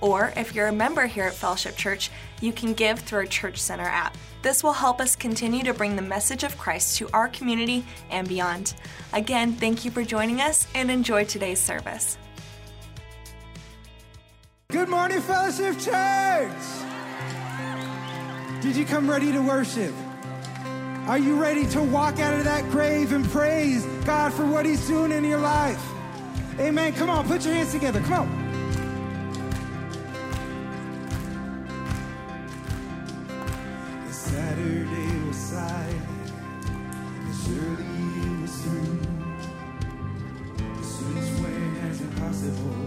Or if you're a member here at Fellowship Church, you can give through our Church Center app. This will help us continue to bring the message of Christ to our community and beyond. Again, thank you for joining us and enjoy today's service. Good morning, Fellowship Church! Did you come ready to worship? Are you ready to walk out of that grave and praise God for what He's doing in your life? Amen. Come on, put your hands together. Come on. Saturday was silent, and surely it was through. Since when has impossible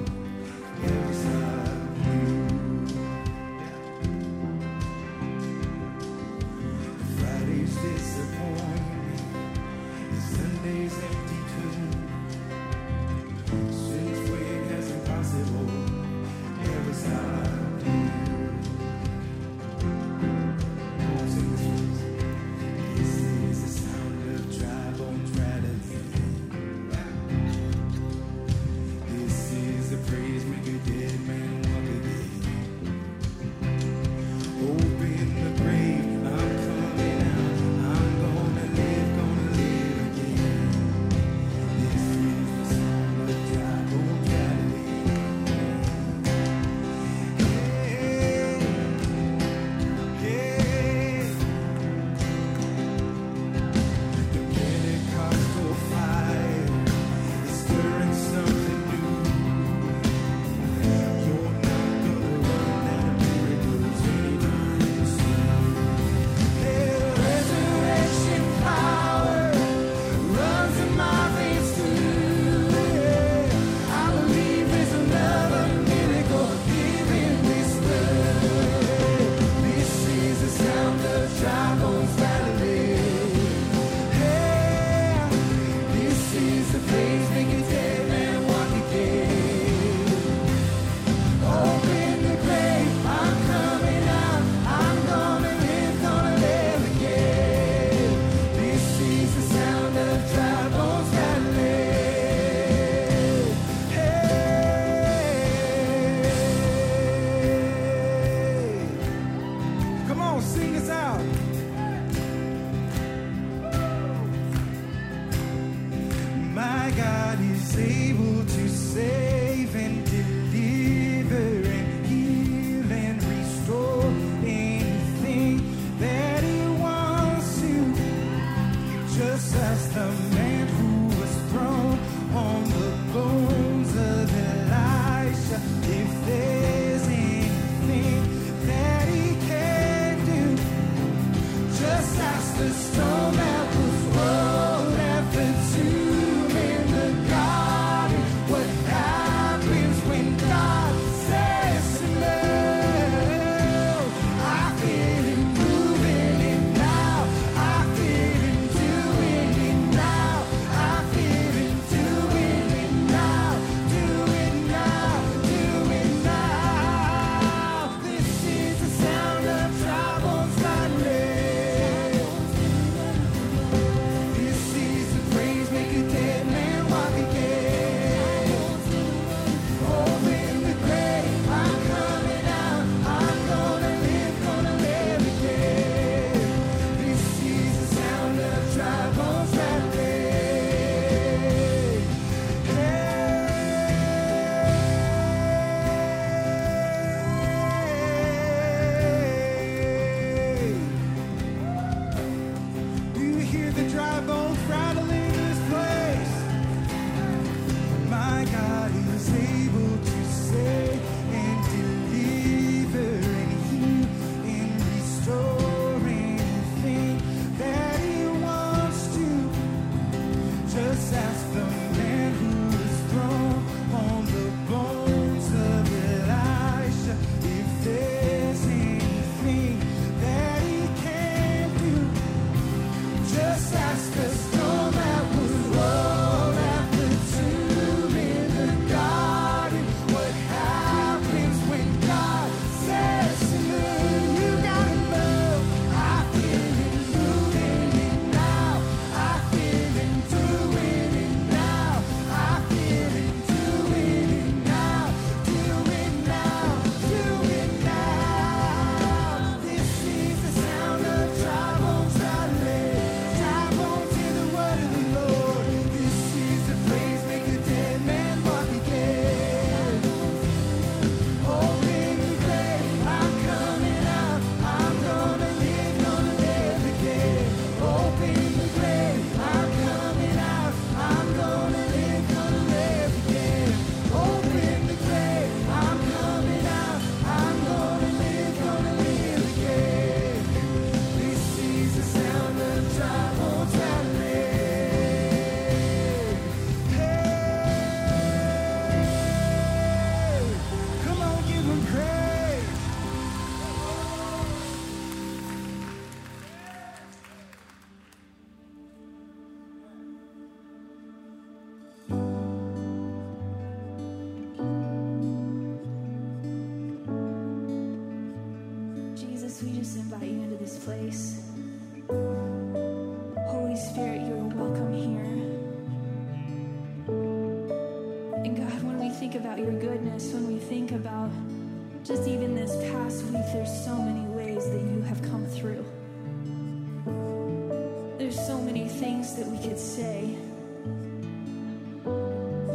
that we could say,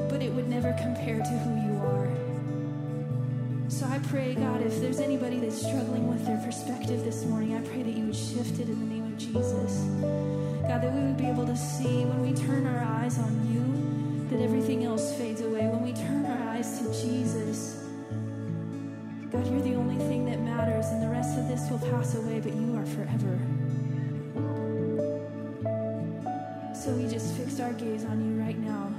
but it would never compare to who you are. So I pray, God, if there's anybody that's struggling with their perspective this morning, I pray that you would shift it in the name of Jesus. God, that we would be able to see when we turn our eyes on you, that everything else fades away. When we turn our eyes to Jesus, God, you're the only thing that matters, and the rest of this will pass away, but you are forever. So we just fixed our gaze on you right now.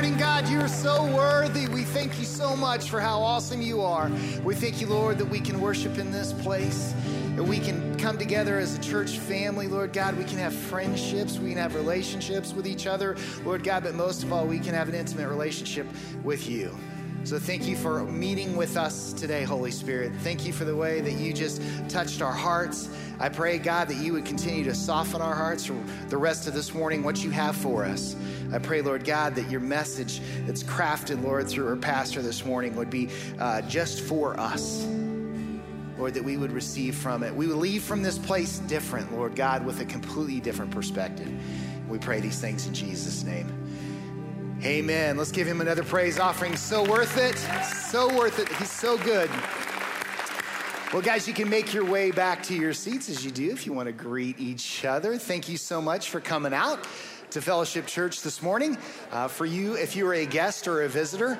Morning. God, you're so worthy. We thank you so much for how awesome you are. We thank you, Lord, that we can worship in this place, that we can come together as a church family, Lord God. We can have friendships, we can have relationships with each other, Lord God, but most of all, we can have an intimate relationship with you. So thank you for meeting with us today, Holy Spirit. Thank you for the way that you just touched our hearts. I pray, God, that you would continue to soften our hearts for the rest of this morning, what you have for us. I pray, Lord God, that your message that's crafted, Lord, through our pastor this morning would be uh, just for us. Lord, that we would receive from it. We would leave from this place different, Lord God, with a completely different perspective. We pray these things in Jesus' name. Amen. Let's give him another praise offering. So worth it. So worth it. He's so good. Well, guys, you can make your way back to your seats as you do if you want to greet each other. Thank you so much for coming out to Fellowship Church this morning. Uh, for you, if you are a guest or a visitor,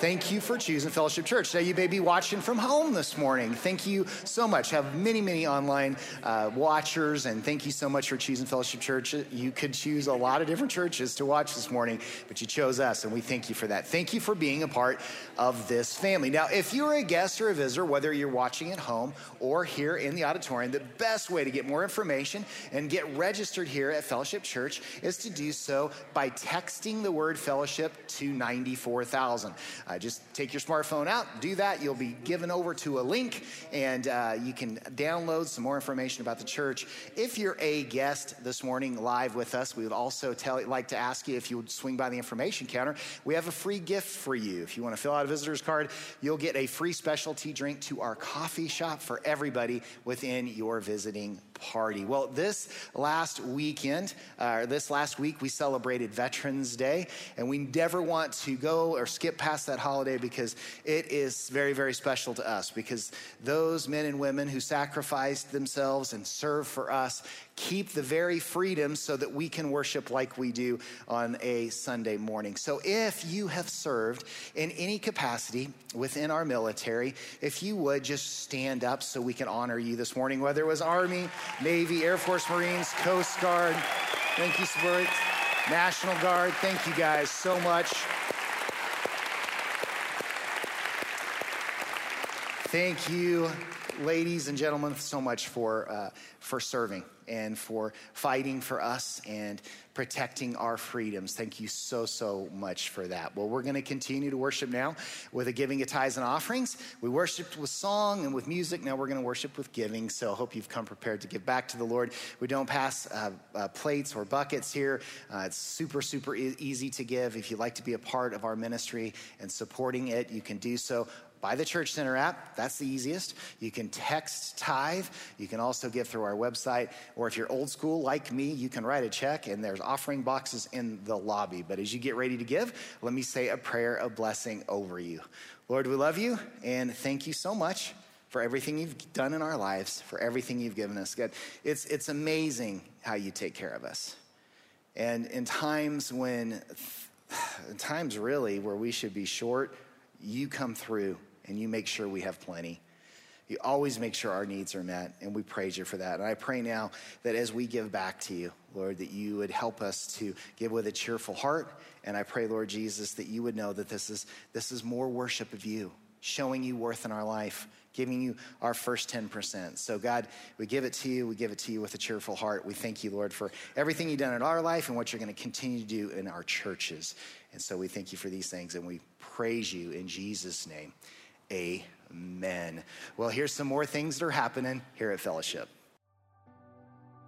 Thank you for choosing Fellowship Church. Now, you may be watching from home this morning. Thank you so much. Have many, many online uh, watchers, and thank you so much for choosing Fellowship Church. You could choose a lot of different churches to watch this morning, but you chose us, and we thank you for that. Thank you for being a part of this family. Now, if you're a guest or a visitor, whether you're watching at home or here in the auditorium, the best way to get more information and get registered here at Fellowship Church is to do so by texting the word fellowship to 94,000. Uh, just take your smartphone out, do that. You'll be given over to a link, and uh, you can download some more information about the church. If you're a guest this morning live with us, we would also tell, like to ask you if you would swing by the information counter. We have a free gift for you. If you want to fill out a visitor's card, you'll get a free specialty drink to our coffee shop for everybody within your visiting party. Well, this last weekend, uh, this last week, we celebrated Veterans Day, and we never want to go or skip past that holiday because it is very, very special to us because those men and women who sacrificed themselves and serve for us keep the very freedom so that we can worship like we do on a Sunday morning. So if you have served in any capacity within our military, if you would just stand up so we can honor you this morning, whether it was Army, Navy, Air Force, Marines, Coast Guard, thank you, Spirit, National Guard, thank you guys so much. Thank you, ladies and gentlemen, so much for, uh, for serving and for fighting for us and protecting our freedoms. Thank you so, so much for that. Well, we're going to continue to worship now with a giving of tithes and offerings. We worshiped with song and with music. Now we're going to worship with giving. So I hope you've come prepared to give back to the Lord. We don't pass uh, uh, plates or buckets here. Uh, it's super, super e- easy to give. If you'd like to be a part of our ministry and supporting it, you can do so by the Church Center app. That's the easiest. You can text tithe. You can also give through our website. Or if you're old school like me, you can write a check, and there's offering boxes in the lobby. But as you get ready to give, let me say a prayer of blessing over you. Lord, we love you, and thank you so much for everything you've done in our lives, for everything you've given us. God, it's, it's amazing how you take care of us. And in times when, in times really where we should be short, you come through and you make sure we have plenty. You always make sure our needs are met, and we praise you for that. And I pray now that as we give back to you, Lord, that you would help us to give with a cheerful heart. And I pray, Lord Jesus, that you would know that this is, this is more worship of you, showing you worth in our life, giving you our first 10%. So, God, we give it to you. We give it to you with a cheerful heart. We thank you, Lord, for everything you've done in our life and what you're going to continue to do in our churches. And so we thank you for these things, and we praise you in Jesus' name. Amen. Well, here's some more things that are happening here at Fellowship.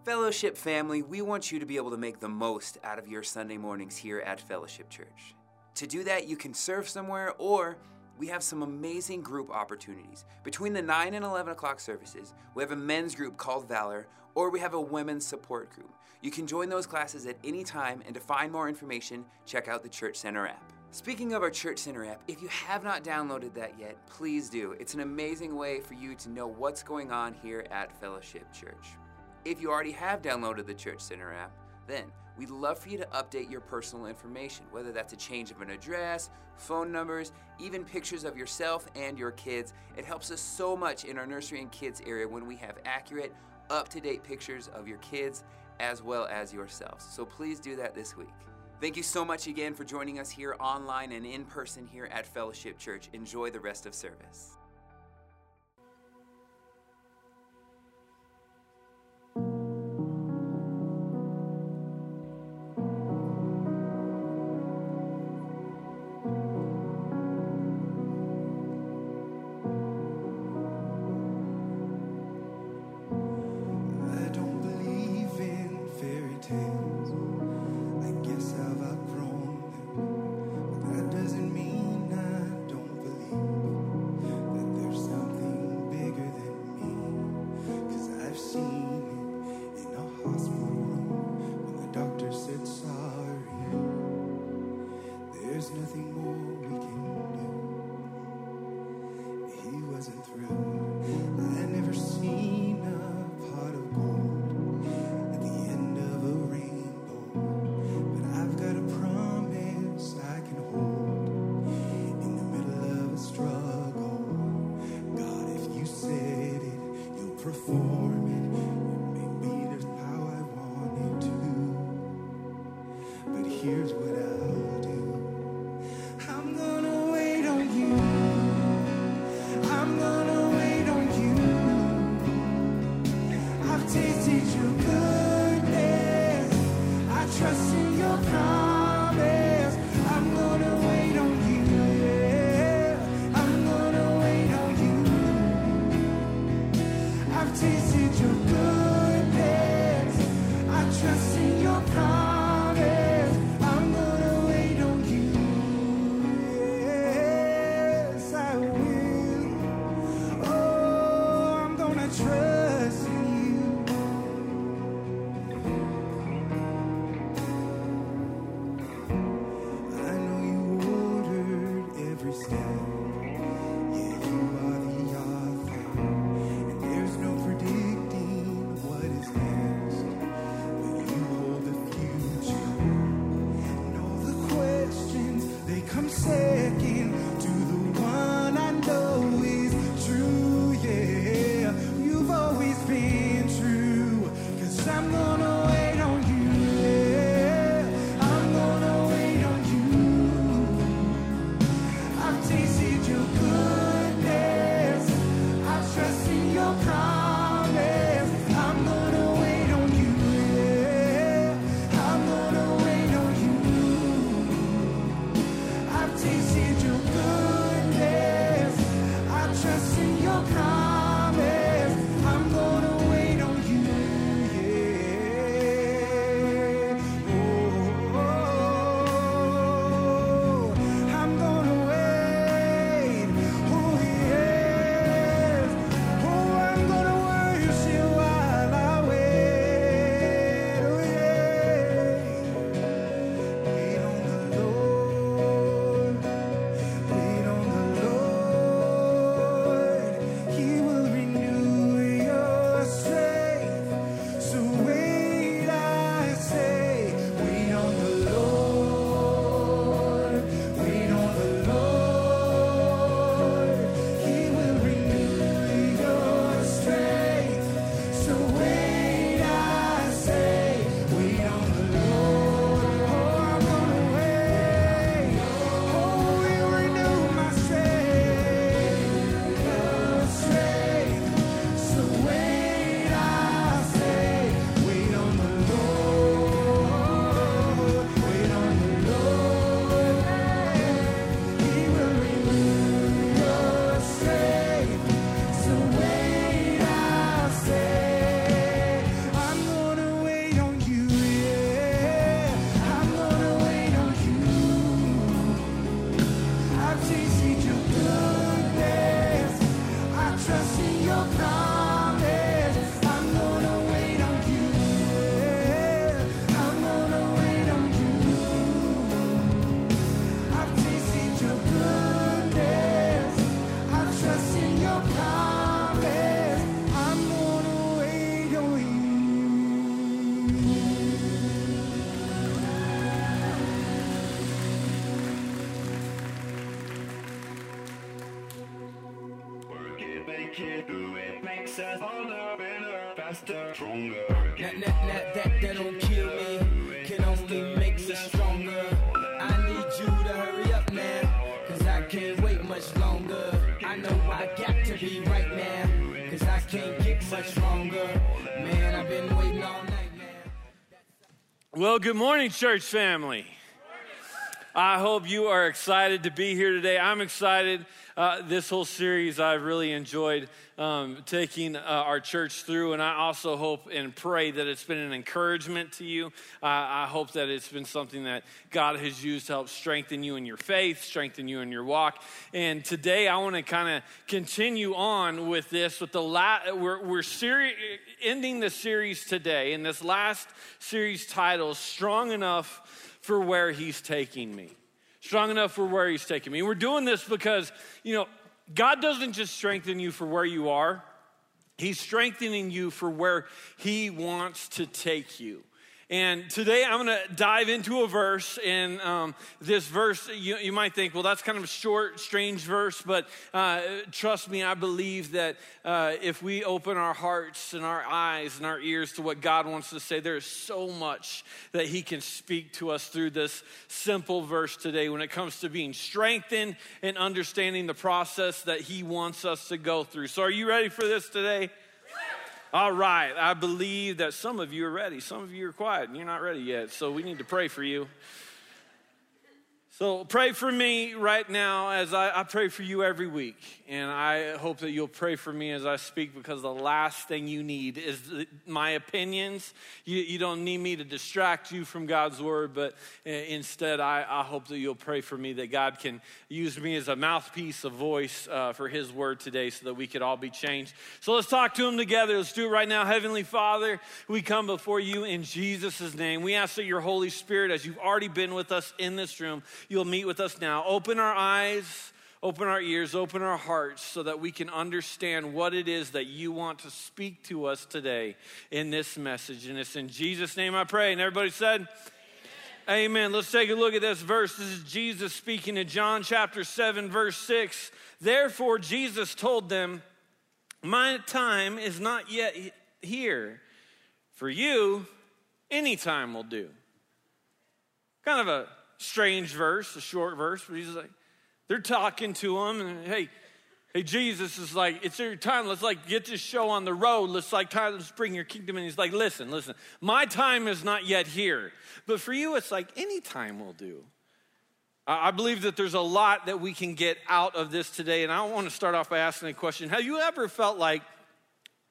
Fellowship family, we want you to be able to make the most out of your Sunday mornings here at Fellowship Church. To do that, you can serve somewhere or we have some amazing group opportunities. Between the 9 and 11 o'clock services, we have a men's group called Valor, or we have a women's support group. You can join those classes at any time, and to find more information, check out the Church Center app. Speaking of our Church Center app, if you have not downloaded that yet, please do. It's an amazing way for you to know what's going on here at Fellowship Church. If you already have downloaded the Church Center app, then we'd love for you to update your personal information, whether that's a change of an address, phone numbers, even pictures of yourself and your kids. It helps us so much in our nursery and kids area when we have accurate, up to date pictures of your kids as well as yourselves. So please do that this week. Thank you so much again for joining us here online and in person here at Fellowship Church. Enjoy the rest of service. Notícia o um canto. Be right now, cause I can't get much. Man, I've been waiting all night. Well, good morning, church family. I hope you are excited to be here today. I'm excited. Uh, this whole series I've really enjoyed um, taking uh, our church through, and I also hope and pray that it's been an encouragement to you. Uh, I hope that it's been something that God has used to help strengthen you in your faith, strengthen you in your walk. And today I want to kind of continue on with this. With the la- we're, we're seri- ending the series today, and this last series title, "Strong Enough." For where he's taking me. Strong enough for where he's taking me. We're doing this because, you know, God doesn't just strengthen you for where you are, he's strengthening you for where he wants to take you. And today I'm going to dive into a verse. And um, this verse, you, you, might think, well, that's kind of a short, strange verse. But uh, trust me, I believe that uh, if we open our hearts and our eyes and our ears to what God wants to say, there is so much that He can speak to us through this simple verse today when it comes to being strengthened and understanding the process that He wants us to go through. So, are you ready for this today? All right, I believe that some of you are ready. Some of you are quiet and you're not ready yet, so we need to pray for you. So pray for me right now as I, I, pray for you every week. And I hope that you'll pray for me as I speak because the last thing you need is my opinions. You, you, don't need me to distract you from God's word, but instead, I, I, hope that you'll pray for me that God can use me as a mouthpiece, a voice uh, for his word today so that we could all be changed. So let's talk to him together. Let's do it right now. Heavenly Father, we come before you in Jesus' name. We ask that your Holy Spirit, as you've already been with us in this room, you'll meet with us now. Open our eyes, open our ears, open our hearts so that we can understand what it is that you want to speak to us today in this message. And it's in Jesus' name I pray. And everybody said, Amen. Amen. Let's take a look at this verse. This is Jesus speaking in John chapter 7, verse 6. Therefore, Jesus told them, My time is not yet here. For you, any time will do. Kind of a strange verse, a short verse, but he's like, they're talking to him, and hey, hey, Jesus is like, it's your time. Let's like get this show on the road. Let's like time, let's bring your kingdom. And he's like, listen, listen, my time is not yet here, but for you, it's like any time will do. I believe that there's a lot that we can get out of this today, and I want to start off by asking a question: Have you ever felt like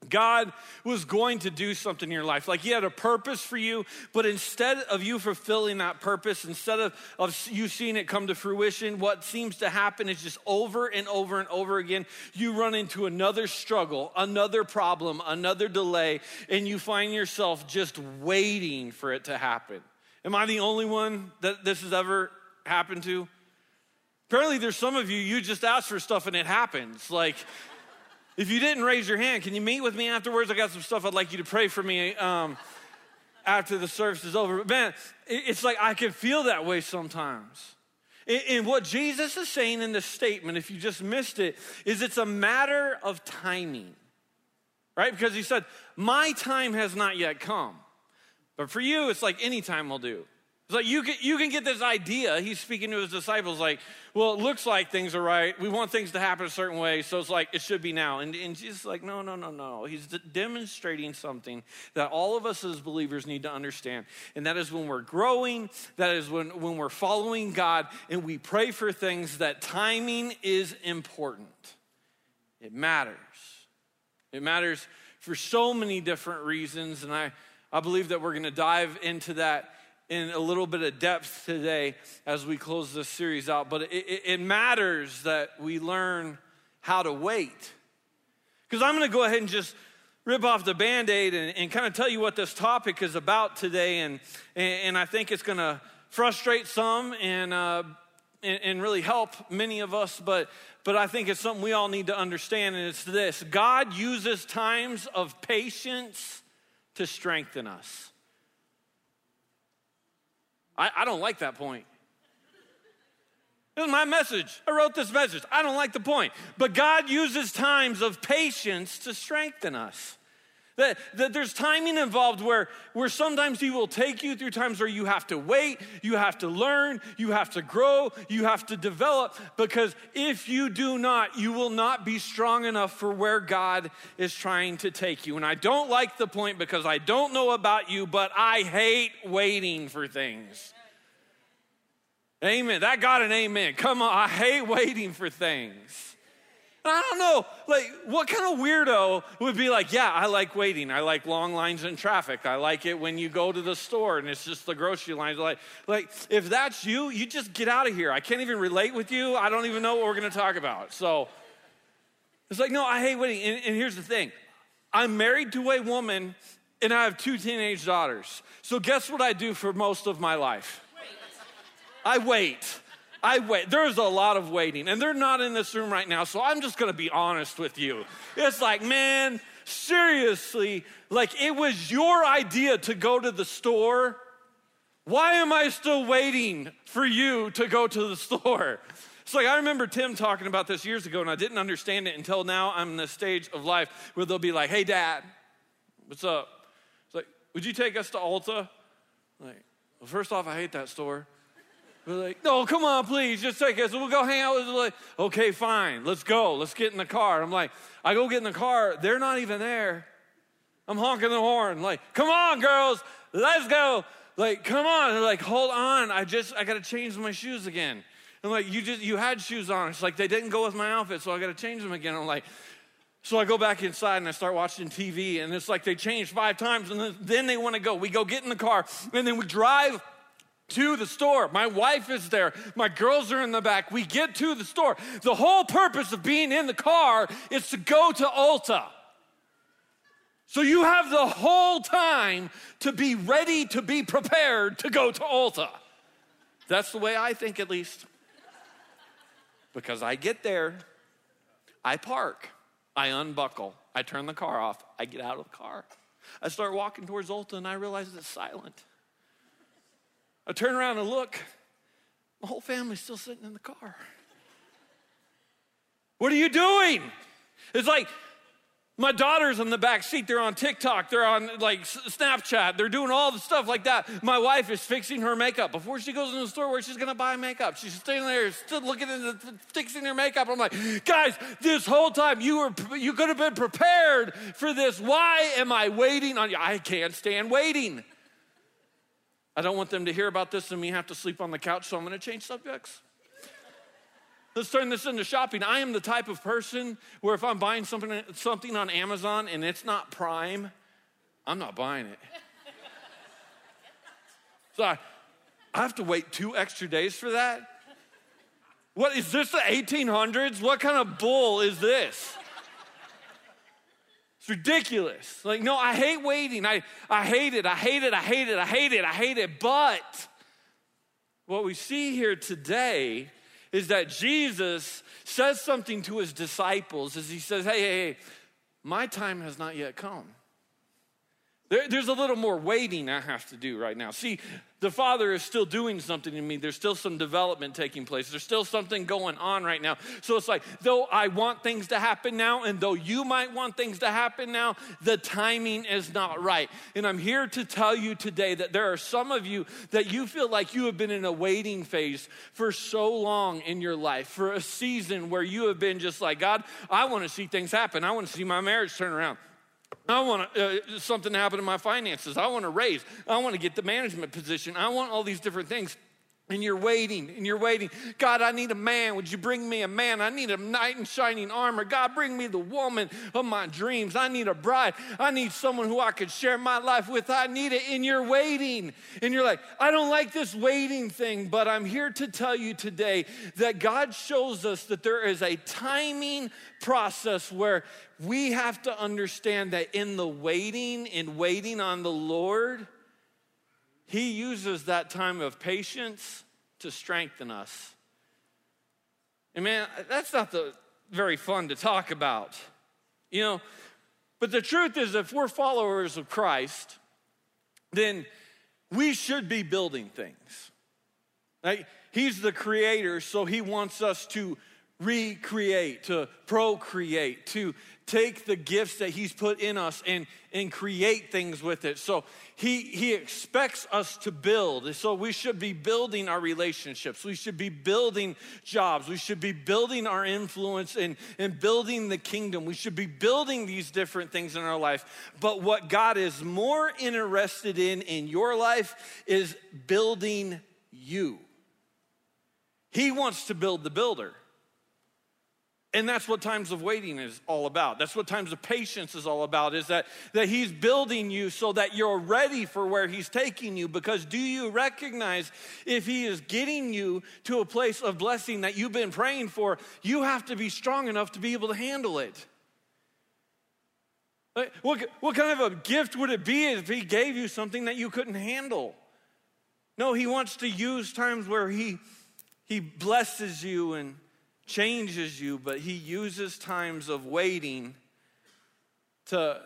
God was going to do something in your life. Like He had a purpose for you, but instead of you fulfilling that purpose, instead of, of you seeing it come to fruition, what seems to happen is just over and over and over again, you run into another struggle, another problem, another delay, and you find yourself just waiting for it to happen. Am I the only one that this has ever happened to? Apparently, there's some of you, you just ask for stuff and it happens. Like, if you didn't raise your hand, can you meet with me afterwards? I got some stuff I'd like you to pray for me um, after the service is over. But man, it's like I can feel that way sometimes. And what Jesus is saying in this statement, if you just missed it, is it's a matter of timing, right? Because he said, My time has not yet come. But for you, it's like any time will do. It's like you can, you can get this idea. He's speaking to his disciples, like, well, it looks like things are right. We want things to happen a certain way, so it's like it should be now. And, and Jesus like, no, no, no, no. He's demonstrating something that all of us as believers need to understand. And that is when we're growing, that is when, when we're following God and we pray for things, that timing is important. It matters. It matters for so many different reasons. And I, I believe that we're going to dive into that in a little bit of depth today as we close this series out. But it, it, it matters that we learn how to wait. Because I'm going to go ahead and just rip off the band aid and, and kind of tell you what this topic is about today. And, and, I think it's going to frustrate some and, uh, and, and really help many of us. But, but I think it's something we all need to understand. And it's this God uses times of patience to strengthen us. I, I don't like that point. This is my message. I wrote this message. I don't like the point. But God uses times of patience to strengthen us. That, that there's timing involved where, where sometimes He will take you through times where you have to wait, you have to learn, you have to grow, you have to develop, because if you do not, you will not be strong enough for where God is trying to take you. And I don't like the point because I don't know about you, but I hate waiting for things. Amen. That got an amen. Come on. I hate waiting for things. And I don't know, like, what kind of weirdo would be like, yeah, I like waiting. I like long lines in traffic. I like it when you go to the store and it's just the grocery lines. Like, like if that's you, you just get out of here. I can't even relate with you. I don't even know what we're going to talk about. So it's like, no, I hate waiting. And, and here's the thing I'm married to a woman and I have two teenage daughters. So guess what I do for most of my life? I wait. I wait. There's a lot of waiting, and they're not in this room right now, so I'm just gonna be honest with you. It's like, man, seriously, like it was your idea to go to the store. Why am I still waiting for you to go to the store? It's like I remember Tim talking about this years ago, and I didn't understand it until now. I'm in the stage of life where they'll be like, "Hey, Dad, what's up?" It's like, "Would you take us to Ulta?" Like, well, first off, I hate that store. We're like, no, come on, please, just take us. We'll go hang out with. Like, okay, fine, let's go. Let's get in the car. I'm like, I go get in the car. They're not even there. I'm honking the horn, like, come on, girls, let's go. Like, come on. They're like, hold on. I just, I got to change my shoes again. I'm like, you just, you had shoes on. It's like they didn't go with my outfit, so I got to change them again. I'm like, so I go back inside and I start watching TV, and it's like they changed five times, and then they want to go. We go get in the car, and then we drive to the store. My wife is there. My girls are in the back. We get to the store. The whole purpose of being in the car is to go to Ulta. So you have the whole time to be ready to be prepared to go to Ulta. That's the way I think, at least. Because I get there, I park, I unbuckle, I turn the car off, I get out of the car. I start walking towards Ulta and I realize it's silent. I turn around and look, my whole family's still sitting in the car. What are you doing? It's like my daughter's in the back seat. They're on TikTok. They're on like Snapchat. They're doing all the stuff like that. My wife is fixing her makeup before she goes into the store where she's gonna buy makeup. She's standing there, still looking the fixing her makeup. I'm like, guys, this whole time you were you could have been prepared for this. Why am I waiting on you? I can't stand waiting. I don't want them to hear about this and me have to sleep on the couch, so I'm gonna change subjects. Let's turn this into shopping. I am the type of person where if I'm buying something, something on Amazon and it's not Prime, I'm not buying it. So I, I have to wait two extra days for that? What is this the 1800s? What kind of bull is this? It's ridiculous. Like, no, I hate waiting. I, I hate it. I hate it. I hate it. I hate it. I hate it. But what we see here today is that Jesus says something to his disciples as he says, Hey, hey, hey, my time has not yet come. There, there's a little more waiting I have to do right now. See, the Father is still doing something in me. There's still some development taking place. There's still something going on right now. So it's like, though I want things to happen now, and though you might want things to happen now, the timing is not right. And I'm here to tell you today that there are some of you that you feel like you have been in a waiting phase for so long in your life, for a season where you have been just like, God, I want to see things happen. I want to see my marriage turn around. I want uh, something to happen in my finances. I want to raise. I want to get the management position. I want all these different things. And you're waiting and you're waiting. God, I need a man. Would you bring me a man? I need a knight in shining armor. God, bring me the woman of my dreams. I need a bride. I need someone who I could share my life with. I need it. And you're waiting. And you're like, I don't like this waiting thing, but I'm here to tell you today that God shows us that there is a timing process where we have to understand that in the waiting, in waiting on the Lord, he uses that time of patience to strengthen us. And man, that's not the, very fun to talk about, you know. But the truth is, if we're followers of Christ, then we should be building things. He's the creator, so he wants us to recreate, to procreate, to take the gifts that he's put in us and, and create things with it. So he, he expects us to build. So we should be building our relationships. We should be building jobs. We should be building our influence and, and building the kingdom. We should be building these different things in our life. But what God is more interested in in your life is building you. He wants to build the builder. And that's what times of waiting is all about. That's what times of patience is all about, is that, that he's building you so that you're ready for where he's taking you. Because do you recognize if he is getting you to a place of blessing that you've been praying for, you have to be strong enough to be able to handle it. Like, What, what kind of a gift would it be if he gave you something that you couldn't handle? No, he wants to use times where he, he blesses you and changes you, but he uses times of waiting to,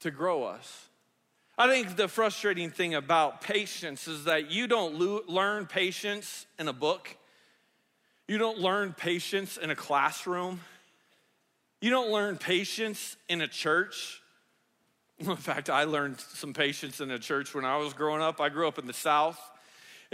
to grow us. I think the frustrating thing about patience is that you don't lo- learn patience in a book. You don't learn patience in a classroom. You don't learn patience in a church. In fact, I learned some patience in a church when I was growing up. I grew up in the South.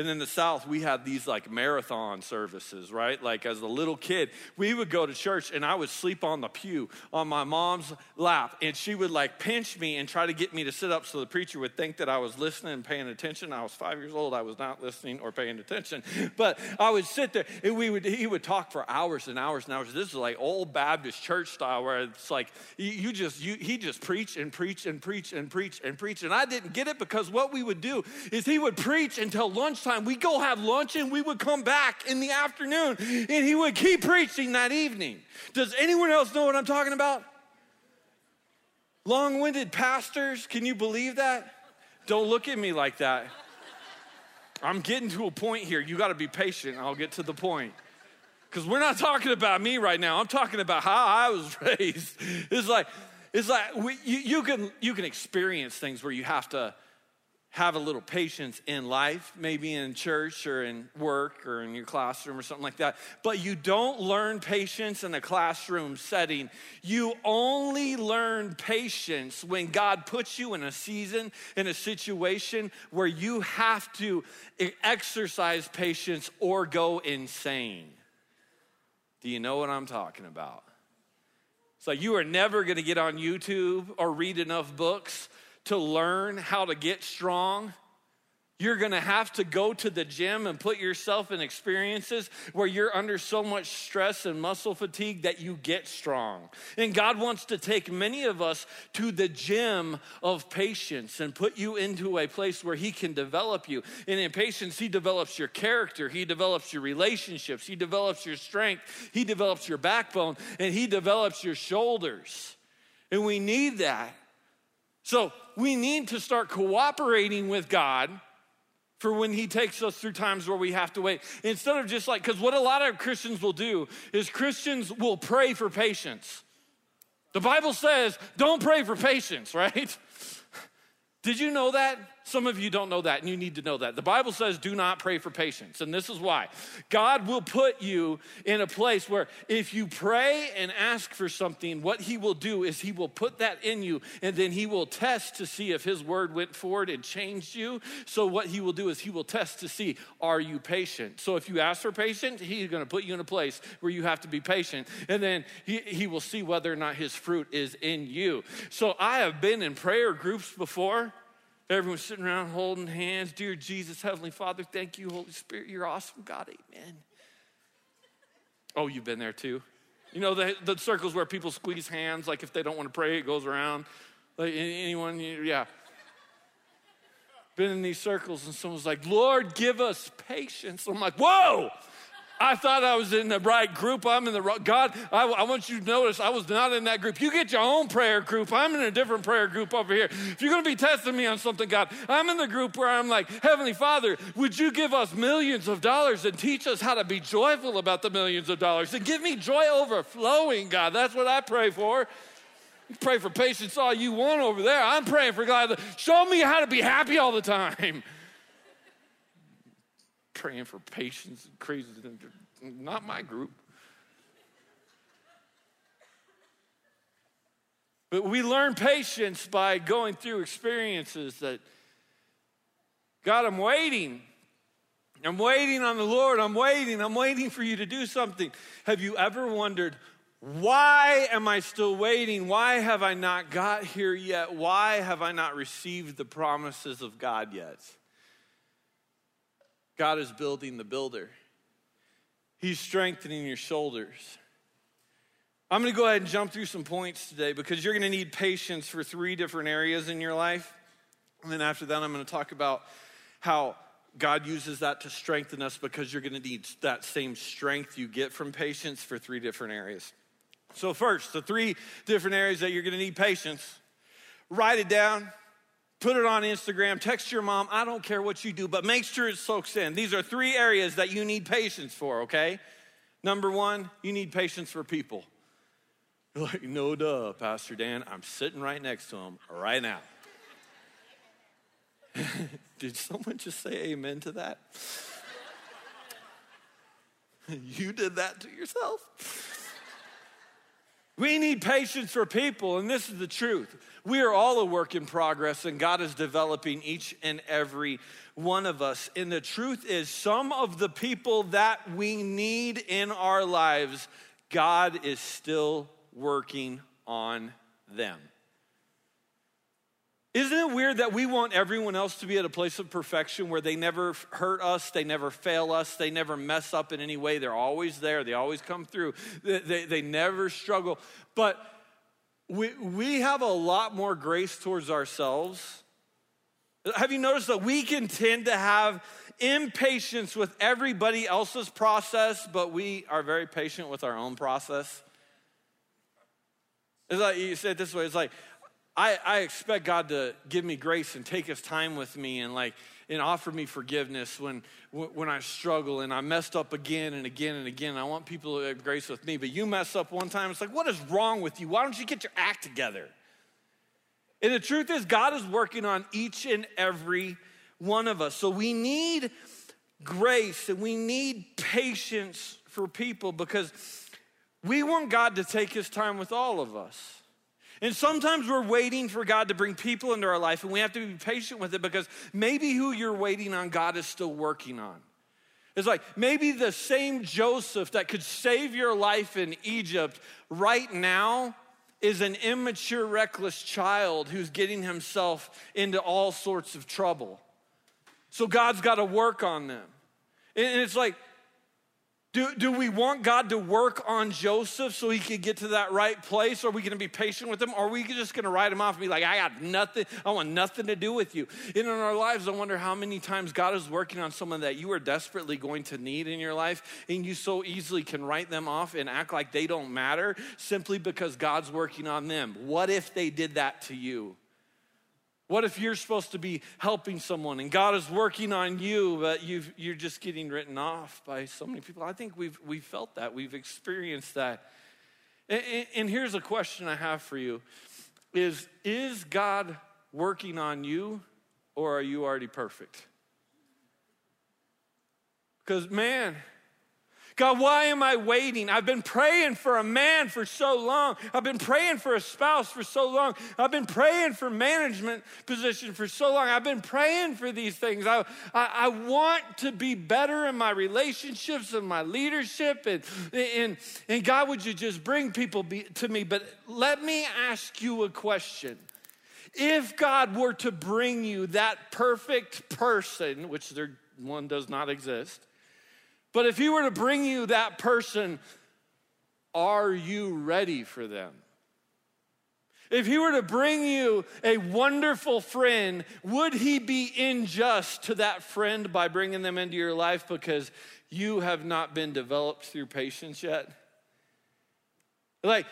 And in the South, we had these like marathon services, right? Like as a little kid, we would go to church and I would sleep on the pew on my mom's lap. And she would like pinch me and try to get me to sit up so the preacher would think that I was listening and paying attention. I was five years old. I was not listening or paying attention. But I would sit there and we would, he would talk for hours and hours and hours. This is like old Baptist church style where it's like you, just, you, he just preach and preach and preach and preach and preach. And I didn't get it because what we would do is he would preach until lunchtime. We'd go have lunch and we would come back in the afternoon and he would keep preaching that evening. Does anyone else know what I'm talking about? Long winded pastors, can you believe that? Don't look at me like that. I'm getting to a point here. You got to be patient. I'll get to the point. Because we're not talking about me right now. I'm talking about how I was raised. It's like, it's like we, you, you, can, you can experience things where you have to have a little patience in life, maybe in church or in work or in your classroom or something like that. But you don't learn patience in a classroom setting. You only learn patience when God puts you in a season, in a situation where you have to exercise patience or go insane. Do you know what I'm talking about? Like you are never going to get on YouTube or read enough books to learn how to get strong. You're gonna have to go to the gym and put yourself in experiences where you're under so much stress and muscle fatigue that you get strong. And God wants to take many of us to the gym of patience and put you into a place where He can develop you. And in patience, He develops your character, He develops your relationships, He develops your strength, He develops your backbone, and He develops your shoulders. And we need that. So we need to start cooperating with God for when He takes us through times where we have to wait. Instead of just like, because what a lot of Christians will do is Christians will pray for patience. The Bible says, don't pray for patience, right? Did you know that? Some of you don't know that, and you need to know that. The Bible says, do not pray for patience. And this is why God will put you in a place where if you pray and ask for something, what He will do is He will put that in you, and then He will test to see if His word went forward and changed you. So, what He will do is He will test to see, are you patient? So, if you ask for patience, He's gonna put you in a place where you have to be patient, and then He, he will see whether or not His fruit is in you. So, I have been in prayer groups before. Everyone's sitting around holding hands. Dear Jesus, Heavenly Father, thank you, Holy Spirit. You're awesome, God. Amen. Oh, you've been there too. You know, the, the circles where people squeeze hands, like if they don't want to pray, it goes around. Like anyone, yeah. Been in these circles and someone's like, Lord, give us patience. I'm like, whoa! I thought I was in the right group. I'm in the right. God, I, I, want you to notice I was not in that group. You get your own prayer group. I'm in a different prayer group over here. If you're going to be testing me on something, God, I'm in the group where I'm like, Heavenly Father, would you give us millions of dollars and teach us how to be joyful about the millions of dollars and give me joy overflowing, God? That's what I pray for. Pray for patience all you want over there. I'm praying for God. Show me how to be happy all the time. Praying for patience, and crazy. Not my group. But we learn patience by going through experiences that, God, I'm waiting. I'm waiting on the Lord. I'm waiting. I'm waiting for you to do something. Have you ever wondered, why am I still waiting? Why have I not got here yet? Why have I not received the promises of God yet? God is building the builder, He's strengthening your shoulders. I'm gonna go ahead and jump through some points today because you're gonna need patience for three different areas in your life. And then after that, I'm gonna talk about how God uses that to strengthen us because you're gonna need that same strength you get from patience for three different areas. So, first, the three different areas that you're gonna need patience. Write it down, put it on Instagram, text your mom. I don't care what you do, but make sure it soaks in. These are three areas that you need patience for, okay? Number one, you need patience for people. You're like, no duh, Pastor Dan. I'm sitting right next to him right now. Did someone just say amen to that? you did that to yourself? We need patience for people, and this is the truth. We are all a work in progress, and God is developing each and every one of us. And the truth is, some of the people that we need in our lives, God is still working on them. Isn't it weird that we want everyone else to be at a place of perfection where they never hurt us, they never fail us, they never mess up in any way? They're always there, they always come through, they, they, they never struggle. But we, we have a lot more grace towards ourselves. Have you noticed that we can tend to have impatience with everybody else's process, but we are very patient with our own process? It's like you say it this way it's like, I, I expect God to give me grace and take his time with me and like and offer me forgiveness when when I struggle and I messed up again and again and again. I want people to have grace with me, but you mess up one time, it's like, what is wrong with you? Why don't you get your act together? And the truth is, God is working on each and every one of us. So we need grace and we need patience for people because we want God to take his time with all of us. And sometimes we're waiting for God to bring people into our life, and we have to be patient with it because maybe who you're waiting on, God is still working on. It's like maybe the same Joseph that could save your life in Egypt right now is an immature, reckless child who's getting himself into all sorts of trouble. So God's got to work on them. And it's like, do, do we want God to work on Joseph so he could get to that right place? Are we going to be patient with him? Or are we just going to write him off and be like, I got nothing, I want nothing to do with you? And in our lives, I wonder how many times God is working on someone that you are desperately going to need in your life, and you so easily can write them off and act like they don't matter simply because God's working on them. What if they did that to you? What if you're supposed to be helping someone and God is working on you, but you are just getting written off by so many people? I think we've, we've felt that, we've experienced that. And, and, here's a question I have for you is, is God working on you or are you already perfect? Because, man, God, why am I waiting? I've been praying for a man for so long. I've been praying for a spouse for so long. I've been praying for management position for so long. I've been praying for these things. I, I, I want to be better in my relationships and my leadership. And, and, and God, would you just bring people be, to me? But let me ask you a question. If God were to bring you that perfect person, which there one does not exist, but if he were to bring you that person, are you ready for them? If he were to bring you a wonderful friend, would he be unjust to that friend by bringing them into your life because you have not been developed through patience yet? Like,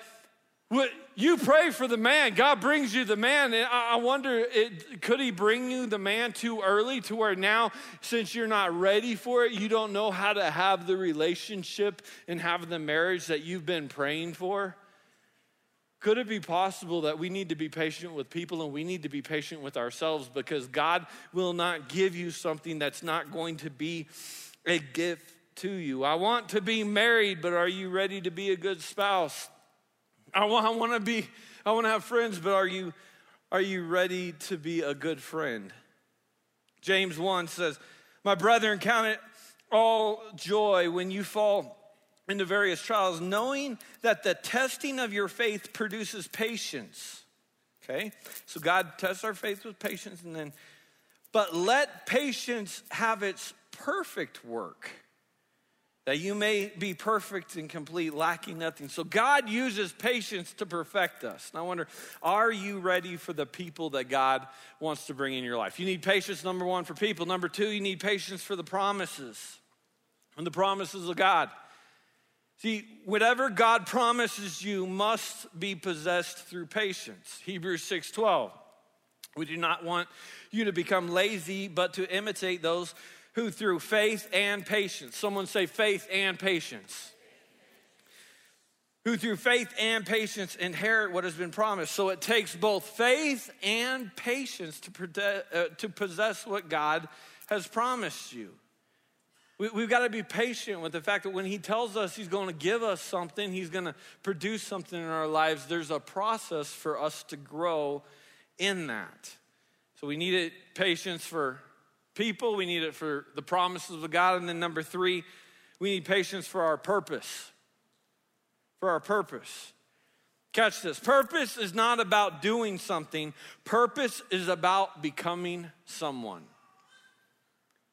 what, you pray for the man. God brings you the man. And I, wonder, it, could he bring you the man too early to where now, since you're not ready for it, you don't know how to have the relationship and have the marriage that you've been praying for? Could it be possible that we need to be patient with people and we need to be patient with ourselves because God will not give you something that's not going to be a gift to you? I want to be married, but are you ready to be a good spouse? I want, I want to be, I want to have friends, but are you, are you ready to be a good friend? James 1 says, My brethren, count it all joy when you fall into various trials, knowing that the testing of your faith produces patience. Okay? So God tests our faith with patience, and then, but let patience have its perfect work, that you may be perfect and complete, lacking nothing. So God uses patience to perfect us. And I wonder, are you ready for the people that God wants to bring in your life? You need patience, number one, for people. Number two, you need patience for the promises and the promises of God. See, whatever God promises you must be possessed through patience. Hebrews 6:12. We do not want you to become lazy, but to imitate those who through faith and patience. Someone say faith and patience. Who through faith and patience inherit what has been promised. So it takes both faith and patience to, uh, to possess what God has promised you. We, we've got to be patient with the fact that when He tells us He's going to give us something, He's going to produce something in our lives, there's a process for us to grow in that. So we need it, patience for people, we need it for the promises of God, and then number three, we need patience for our purpose. For our purpose. Catch this. Purpose is not about doing something, purpose is about becoming someone.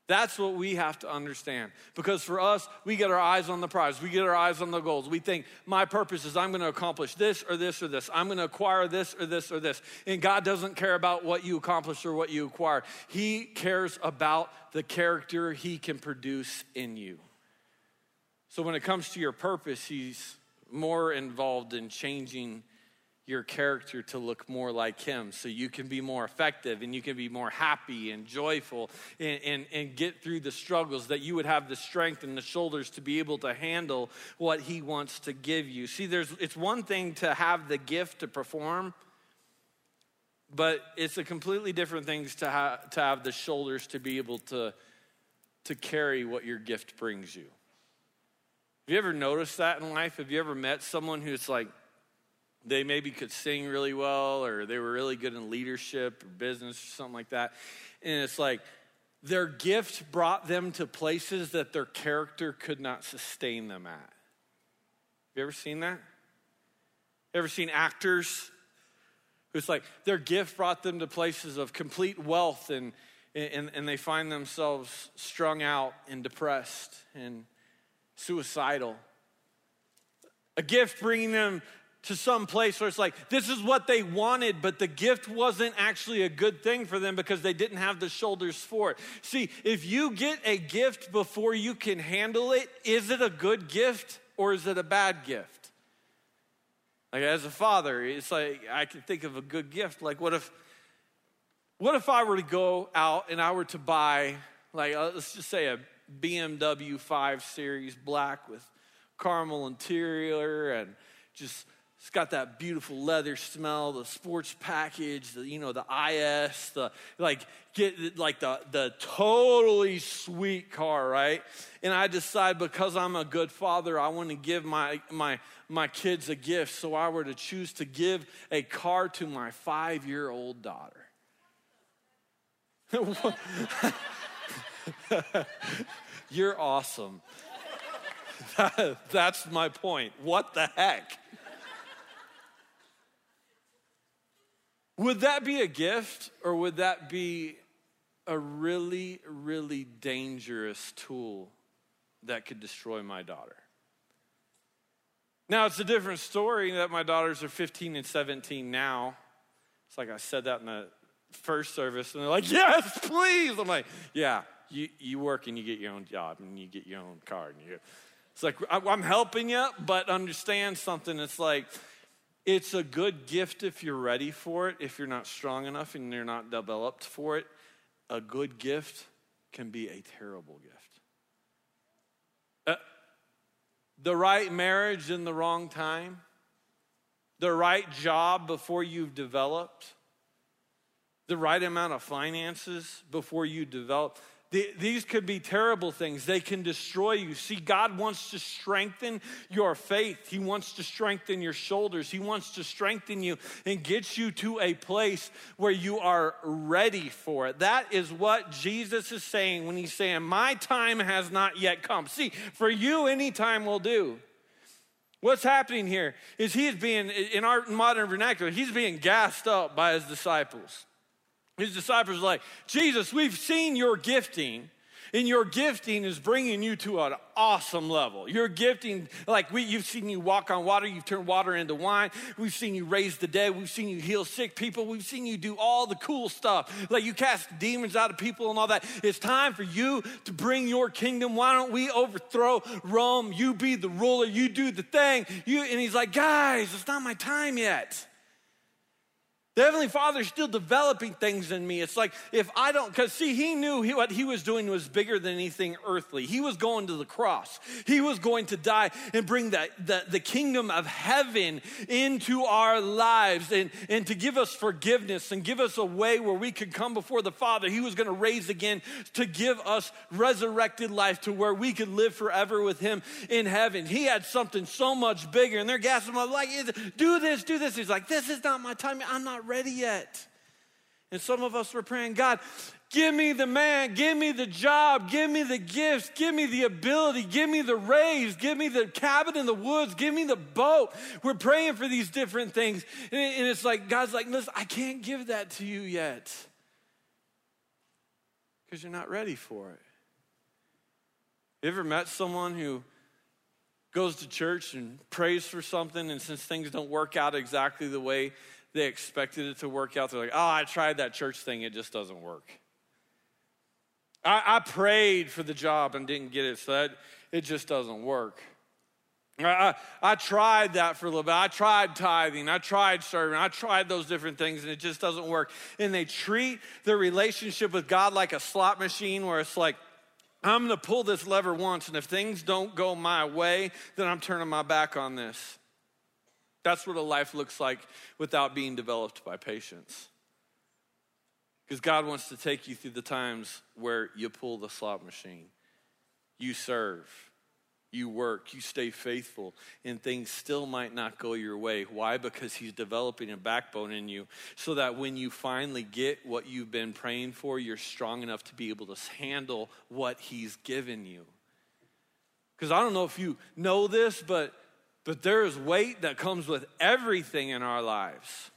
That's what we have to understand. Because for us, we get our eyes on the prize. We get our eyes on the goals. We think, my purpose is I'm going to accomplish this or this or this. I'm going to acquire this or this or this. And God doesn't care about what you accomplish or what you acquire. He cares about the character He can produce in you. So when it comes to your purpose, He's more involved in changing your character to look more like him so you can be more effective and you can be more happy and joyful and, and, and get through the struggles that you would have the strength and the shoulders to be able to handle what he wants to give you. See there's it's one thing to have the gift to perform but it's a completely different thing to, ha- to have the shoulders to be able to to carry what your gift brings you. Have you ever noticed that in life? Have you ever met someone who's like they maybe could sing really well or they were really good in leadership or business or something like that. And it's like their gift brought them to places that their character could not sustain them at. Have you ever seen that? Ever seen actors who's like their gift brought them to places of complete wealth and, and, and they find themselves strung out and depressed and suicidal? A gift bringing them to some place where it's like, this is what they wanted, but the gift wasn't actually a good thing for them because they didn't have the shoulders for it. See, if you get a gift before you can handle it, is it a good gift or is it a bad gift? Like as a father, it's like I can think of a good gift. Like what if what if I were to go out and I were to buy like uh, let's just say a BMW 5 Series black with caramel interior and just it's got that beautiful leather smell, the sports package, the you know the IS, the like get like the the totally sweet car, right? And I decide because I'm a good father, I want to give my my my kids a gift. So I were to choose to give a car to my five year old daughter. You're awesome. That's my point. What the heck? Would that be a gift or would that be a really, really dangerous tool that could destroy my daughter? Now, it's a different story that my daughters are 15 and 17 now. It's like I said that in the first service, and they're like, Yes, please. I'm like, Yeah, you, you work and you get your own job and you get your own car. And you, it's like, I'm helping you, but understand something. It's like, it's a good gift if you're ready for it. If you're not strong enough and you're not developed for it, a good gift can be a terrible gift. Uh, the right marriage in the wrong time the right job before you've developed, the right amount of finances before you develop. The- These could be terrible things. They can destroy you. See, God wants to strengthen your faith. He wants to strengthen your shoulders. He wants to strengthen you and get you to a place where you are ready for it. That is what Jesus is saying when he's saying, My time has not yet come. See, for you, any time will do. What's happening here is he is being, in our modern vernacular, he's being gassed up by his disciples. His disciples are like, Jesus, we've seen your gifting, and your gifting is bringing you to an awesome level. Your gifting, like we, you've seen you walk on water, you've turned water into wine. We've seen you raise the dead. We've seen you heal sick people. We've seen you do all the cool stuff. Like you cast demons out of people and all that. It's time for you to bring your kingdom. Why don't we overthrow Rome? You be the ruler. You do the thing. You, and he's like, guys, it's not my time yet. The Heavenly Father's still developing things in me. It's like if I don't, because see, He knew he, what He was doing was bigger than anything earthly. He was going to the cross, He was going to die and bring the, the, the kingdom of heaven into our lives and, and to give us forgiveness and give us a way where we could come before the Father. He was going to raise again to give us resurrected life to where we could live forever with Him in heaven. He had something so much bigger, and they're gasping, like, do this, do this. He's like, this is not my time. I'm not ready yet. And some of us were praying, God, give me the man, give me the job, give me the gifts, give me the ability, give me the raise, give me the cabin in the woods, give me the boat. We're praying for these different things. And it's like, God's like, listen, I can't give that to you yet because you're not ready for it. You ever met someone who goes to church and prays for something, and since things don't work out exactly the way they expected it to work out, they're like, oh, I tried that church thing, it just doesn't work. I, I prayed for the job and didn't get it, so that, it just doesn't work. I, I, I tried that for a little bit. I tried tithing. I tried serving. I tried those different things, and it just doesn't work. And they treat their relationship with God like a slot machine where it's like, I'm going to pull this lever once, and if things don't go my way, then I'm turning my back on this. That's what a life looks like without being developed by patience. Because God wants to take you through the times where you pull the slot machine, you serve, you work, you stay faithful, and things still might not go your way. Why? Because He's developing a backbone in you so that when you finally get what you've been praying for, you're strong enough to be able to handle what He's given you. Because I don't know if you know this, but, but there is weight that comes with everything in our lives.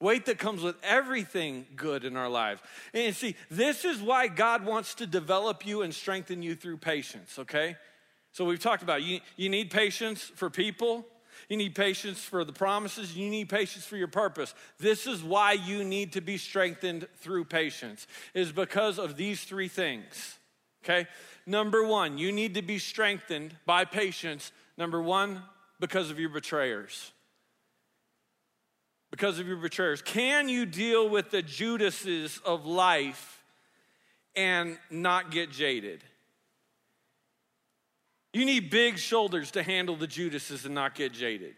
Weight that comes with everything good in our lives. And see, this is why God wants to develop you and strengthen you through patience, okay? So we've talked about you, you need patience for people, you need patience for the promises, you need patience for your purpose. This is why you need to be strengthened through patience, is because of these three things. Okay? Number one, you need to be strengthened by patience. Number one, because of your betrayers. Because of your betrayers. Can you deal with the Judases of life and not get jaded? You need big shoulders to handle the Judases and not get jaded.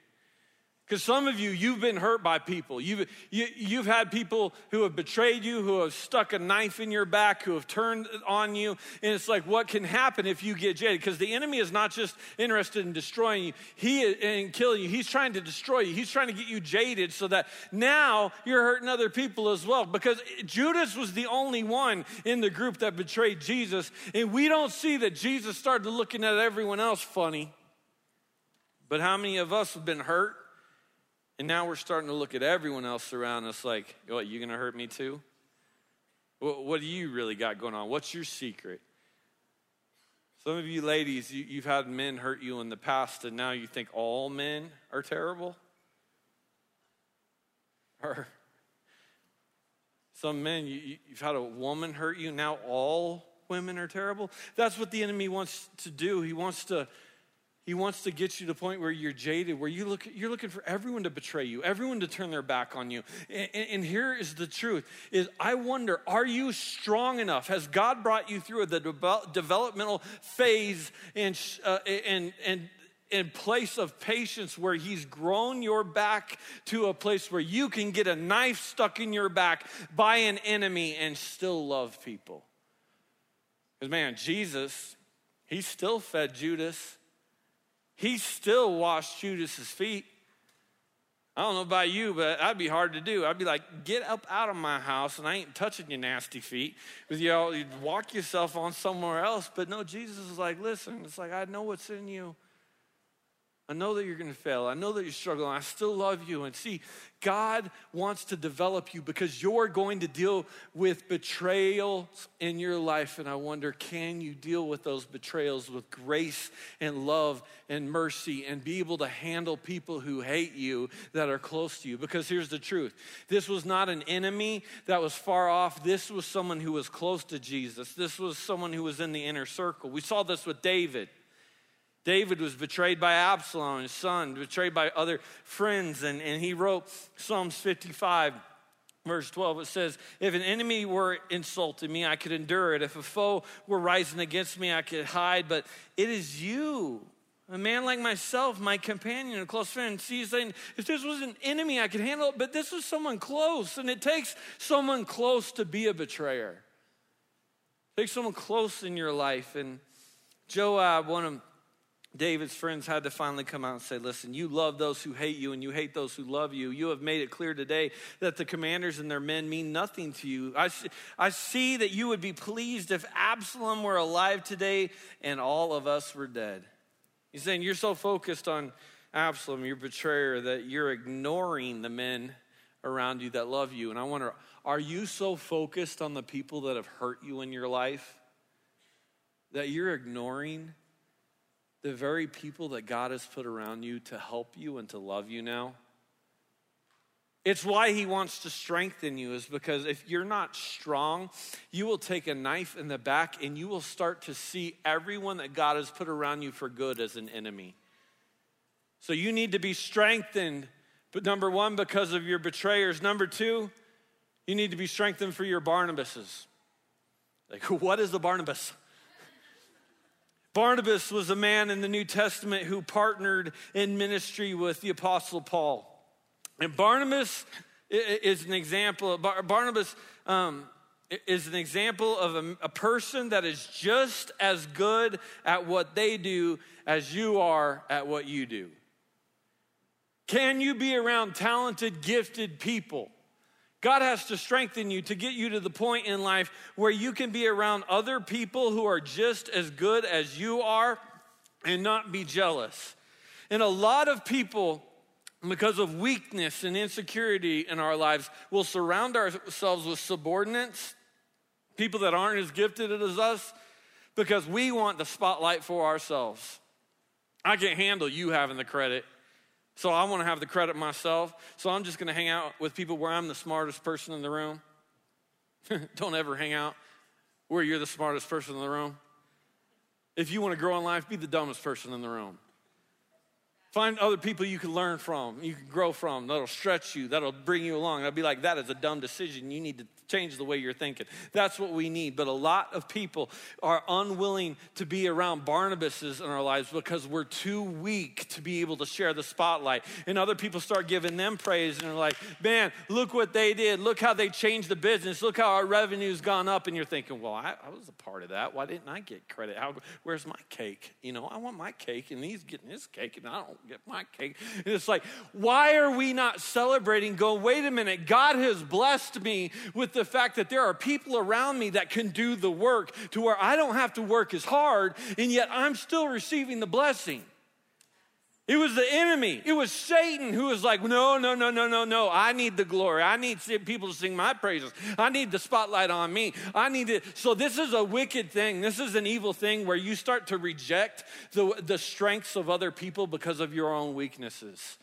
Because some of you, you've been hurt by people. You've, you, you've had people who have betrayed you, who have stuck a knife in your back, who have turned on you. And it's like, what can happen if you get jaded? Because the enemy is not just interested in destroying you he, and killing you, he's trying to destroy you. He's trying to get you jaded so that now you're hurting other people as well. Because Judas was the only one in the group that betrayed Jesus. And we don't see that Jesus started looking at everyone else funny. But how many of us have been hurt? And now we're starting to look at everyone else around us like, what, you gonna hurt me too? What, what do you really got going on? What's your secret? Some of you ladies, you, you've had men hurt you in the past, and now you think all men are terrible? Or some men, you- you've had a woman hurt you, now all women are terrible? That's what the enemy wants to do. He wants to he wants to get you to the point where you're jaded, where you look, you're looking for everyone to betray you, everyone to turn their back on you. And, and- here is the truth: is I wonder, are you strong enough? Has God brought you through the devel- developmental phase and uh, and and in place of patience where he's grown your back to a place where you can get a knife stuck in your back by an enemy and still love people. Because, man, Jesus, he still fed Judas, he still washed Judas's feet. I don't know about you, but that'd be hard to do. I'd be like, get up out of my house, and I ain't touching your nasty feet. With you all, you'd walk yourself on somewhere else. But no, Jesus is like, listen, it's like, I know what's in you. I know that you're going to fail. I know that you're struggling. I still love you. And see, God wants to develop you because you're going to deal with betrayals in your life. And I wonder, can you deal with those betrayals with grace and love and mercy and be able to handle people who hate you that are close to you? Because here's the truth this was not an enemy that was far off, this was someone who was close to Jesus, this was someone who was in the inner circle. We saw this with David. David was betrayed by Absalom, his son, betrayed by other friends, and, and he wrote Psalms 55. Verse 12, it says, If an enemy were insulting me, I could endure it. If a foe were rising against me, I could hide. But it is you, a man like myself, my companion, a close friend. See, saying, if this was an enemy, I could handle it. But this was someone close, and it takes someone close to be a betrayer. It takes someone close in your life. And Joab, one of David's friends had to finally come out and say, Listen, you love those who hate you and you hate those who love you. You have made it clear today that the commanders and their men mean nothing to you. I, I see that you would be pleased if Absalom were alive today and all of us were dead. He's saying, You're so focused on Absalom, your betrayer, that you're ignoring the men around you that love you. And I wonder, are you so focused on the people that have hurt you in your life that you're ignoring? The very people that God has put around you to help you and to love you now. It's why he wants to strengthen you, is because if you're not strong, you will take a knife in the back and you will start to see everyone that God has put around you for good as an enemy. So you need to be strengthened, but number one, because of your betrayers. Number two, you need to be strengthened for your Barnabases. Like, what is a Barnabas? Barnabas was a man in the New Testament who partnered in ministry with the Apostle Paul. And Barnabas is an example, Barnabas um, is an example of a, a person that is just as good at what they do as you are at what you do. Can you be around talented, gifted people? God has to strengthen you to get you to the point in life where you can be around other people who are just as good as you are and not be jealous. And a lot of people, because of weakness and insecurity in our lives, will surround ourselves with subordinates, people that aren't as gifted as us, because we want the spotlight for ourselves. I can't handle you having the credit. So I want to have the credit myself. So I'm just going to hang out with people where I'm the smartest person in the room. Don't ever hang out where you're the smartest person in the room. If you want to grow in life, be the dumbest person in the room. Find other people you can learn from, you can grow from, that'll stretch you, that'll bring you along. I'll be like, that is a dumb decision. You need to change the way you're thinking. That's what we need. But a lot of people are unwilling to be around Barnabases in our lives because we're too weak to be able to share the spotlight. And other people start giving them praise and they're like, man, look what they did. Look how they changed the business. Look how our revenue's gone up. And you're thinking, well, I, I was a part of that. Why didn't I get credit? How, where's my cake? You know, I want my cake and he's getting his cake and I don't get my cake. And it's like, why are we not celebrating? Go, wait a minute, God has blessed me with the fact that there are people around me that can do the work to where I don't have to work as hard, and yet I'm still receiving the blessing. It was the enemy. It was Satan who was like, no, no, no, no, no, no. I need the glory. I need people to sing my praises. I need the spotlight on me. I need it. So this is a wicked thing. This is an evil thing where you start to reject the, the strengths of other people because of your own weaknesses.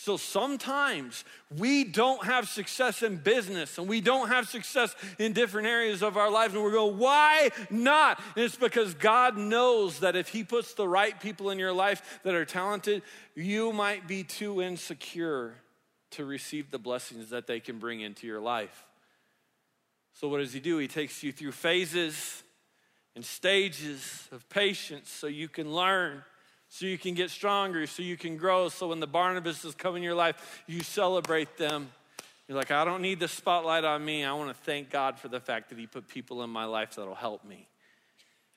So sometimes we don't have success in business and we don't have success in different areas of our lives, and we're going, why not? And it's because God knows that if He puts the right people in your life that are talented, you might be too insecure to receive the blessings that they can bring into your life. So, what does He do? He takes you through phases and stages of patience so you can learn so you can get stronger, so you can grow. So when the Barnabases come in your life, you celebrate them. You're like, I don't need the spotlight on me. I want to thank God for the fact that He put people in my life that'll help me.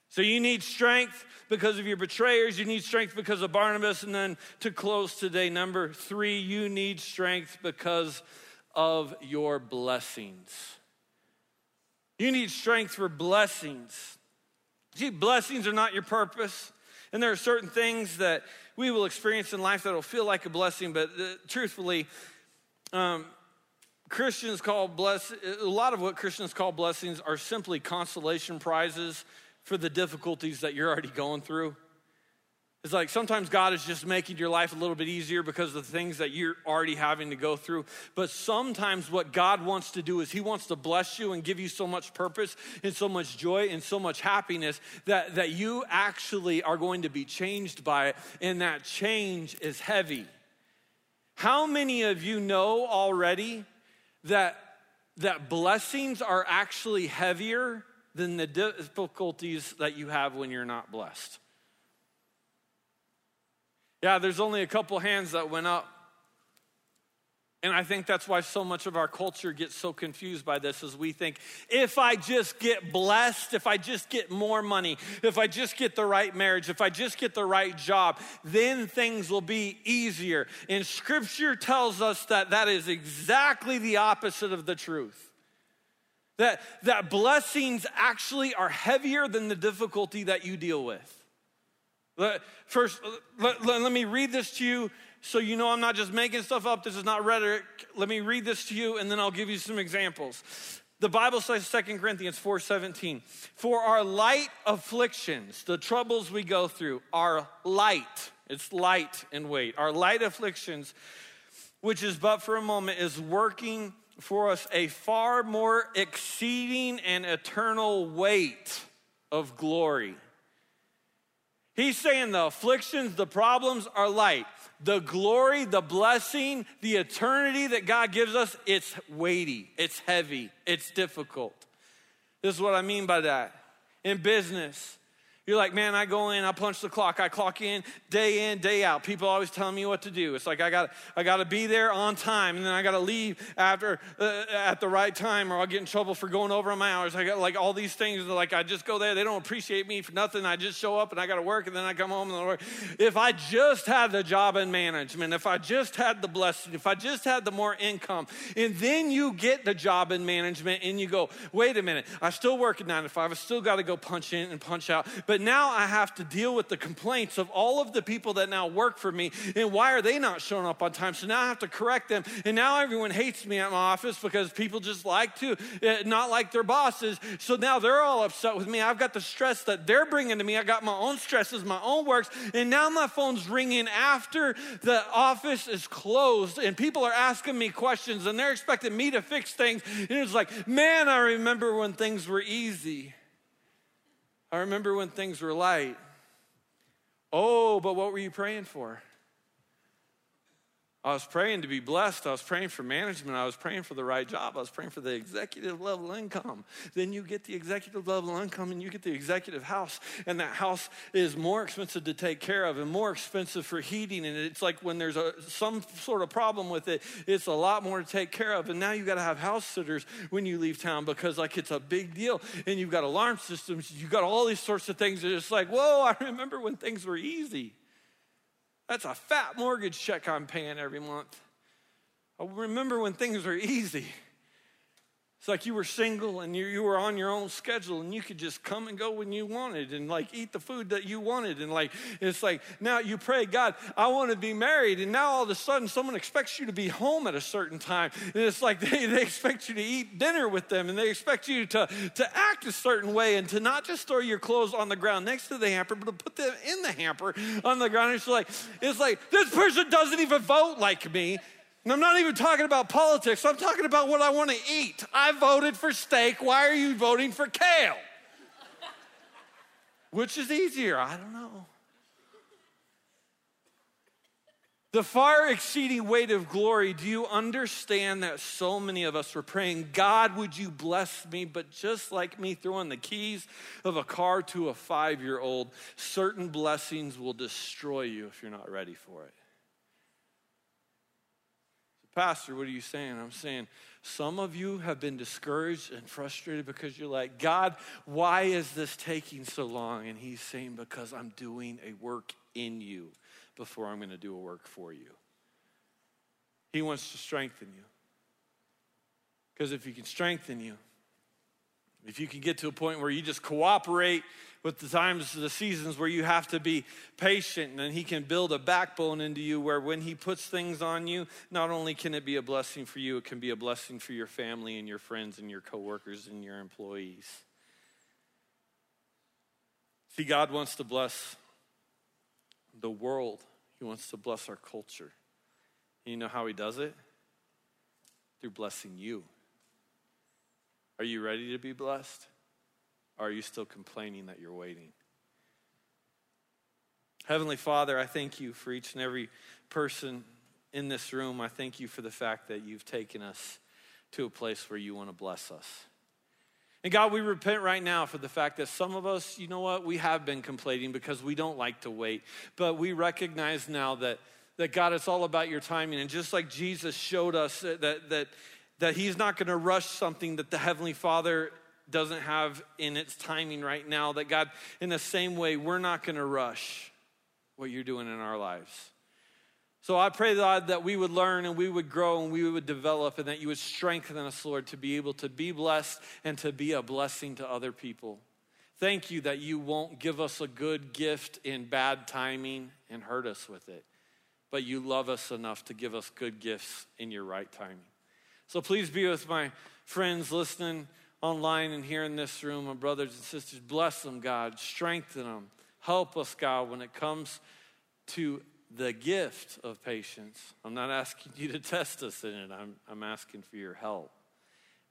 So you need strength because of your betrayers. You need strength because of Barnabas. And then to close today, number three, you need strength because of your blessings. You need strength for blessings. See, blessings are not your purpose. And there are certain things that we will experience in life that will feel like a blessing, but uh, truthfully, um, Christians call bless a lot of what Christians call blessings are simply consolation prizes for the difficulties that you're already going through. It's like sometimes God is just making your life a little bit easier because of the things that you're already having to go through. But sometimes what God wants to do is He wants to bless you and give you so much purpose and so much joy and so much happiness that, that you actually are going to be changed by it. And that change is heavy. How many of you know already that, that blessings are actually heavier than the difficulties that you have when you're not blessed? Yeah, there's only a couple hands that went up. And I think that's why so much of our culture gets so confused by this is we think if I just get blessed, if I just get more money, if I just get the right marriage, if I just get the right job, then things will be easier. And scripture tells us that that is exactly the opposite of the truth. That, that blessings actually are heavier than the difficulty that you deal with. Let, first, let, let, let me read this to you so you know I'm not just making stuff up. This is not rhetoric. Let me read this to you and then I'll give you some examples. The Bible says 2 Corinthians 4:17, "For our light afflictions, the troubles we go through, are light. It's light in weight. Our light afflictions, which is but for a moment, is working for us a far more exceeding and eternal weight of glory." He's saying the afflictions, the problems are light. The glory, the blessing, the eternity that God gives us, it's weighty, it's heavy, it's difficult. This is what I mean by that. In business, you're like, man, I go in, I punch the clock, I clock in day in, day out. People always telling me what to do. It's like I got, I got to be there on time, and then I got to leave after uh, at the right time, or I'll get in trouble for going over my hours. I got like all these things. Like I just go there, they don't appreciate me for nothing. I just show up and I got to work, and then I come home and I work. If I just had the job in management, if I just had the blessing, if I just had the more income, and then you get the job in management, and you go, wait a minute, I still work at nine to five. I still got to go punch in and punch out. But now I have to deal with the complaints of all of the people that now work for me. And why are they not showing up on time? So now I have to correct them. And now everyone hates me at my office because people just like to uh, not like their bosses. So now they're all upset with me. I've got the stress that they're bringing to me. I got my own stresses, my own works. And now my phone's ringing after the office is closed. And people are asking me questions and they're expecting me to fix things. And it's like, man, I remember when things were easy. I remember when things were light. Oh, but what were you praying for? I was praying to be blessed. I was praying for management. I was praying for the right job. I was praying for the executive level income. Then you get the executive level income and you get the executive house. And that house is more expensive to take care of and more expensive for heating. And it's like when there's a, some sort of problem with it, it's a lot more to take care of. And now you got to have house sitters when you leave town because like it's a big deal. And you've got alarm systems. You've got all these sorts of things. It's like, whoa, I remember when things were easy. That's a fat mortgage check I'm paying every month. I remember when things were easy. It's like you were single and you, you were on your own schedule and you could just come and go when you wanted and like eat the food that you wanted. And like, it's like now you pray, God, I want to be married. And now all of a sudden someone expects you to be home at a certain time. And it's like they, they expect you to eat dinner with them and they expect you to, to act a certain way and to not just throw your clothes on the ground next to the hamper, but to put them in the hamper on the ground. And it's like, it's like this person doesn't even vote like me. And I'm not even talking about politics. I'm talking about what I want to eat. I voted for steak. Why are you voting for kale? Which is easier? I don't know. The far exceeding weight of glory, do you understand that so many of us were praying, God, would you bless me? But just like me throwing the keys of a car to a five year old, certain blessings will destroy you if you're not ready for it. Pastor, what are you saying? I'm saying some of you have been discouraged and frustrated because you're like, God, why is this taking so long? And He's saying, because I'm doing a work in you before I'm going to do a work for you. He wants to strengthen you. Because if He can strengthen you, if you can get to a point where you just cooperate with the times, the seasons where you have to be patient, and He can build a backbone into you where when He puts things on you, not only can it be a blessing for you, it can be a blessing for your family and your friends and your coworkers and your employees. See, God wants to bless the world, He wants to bless our culture. And you know how He does it? Through blessing you. Are you ready to be blessed? Are you still complaining that you're waiting? Heavenly Father, I thank you for each and every person in this room. I thank you for the fact that you've taken us to a place where you want to bless us. And God, we repent right now for the fact that some of us, you know what, we have been complaining because we don't like to wait. But we recognize now that, that God, it's all about your timing. And just like Jesus showed us that, that, that He's not going to rush something that the Heavenly Father doesn't have in its timing right now, that God, in the same way, we're not going to rush what you're doing in our lives. So I pray, God, that we would learn and we would grow and we would develop and that you would strengthen us, Lord, to be able to be blessed and to be a blessing to other people. Thank you that you won't give us a good gift in bad timing and hurt us with it, but you love us enough to give us good gifts in your right timing. So please be with my friends listening online and here in this room, my brothers and sisters. Bless them, God. Strengthen them. Help us, God, when it comes to the gift of patience. I'm not asking you to test us in it, I'm, I'm asking for your help.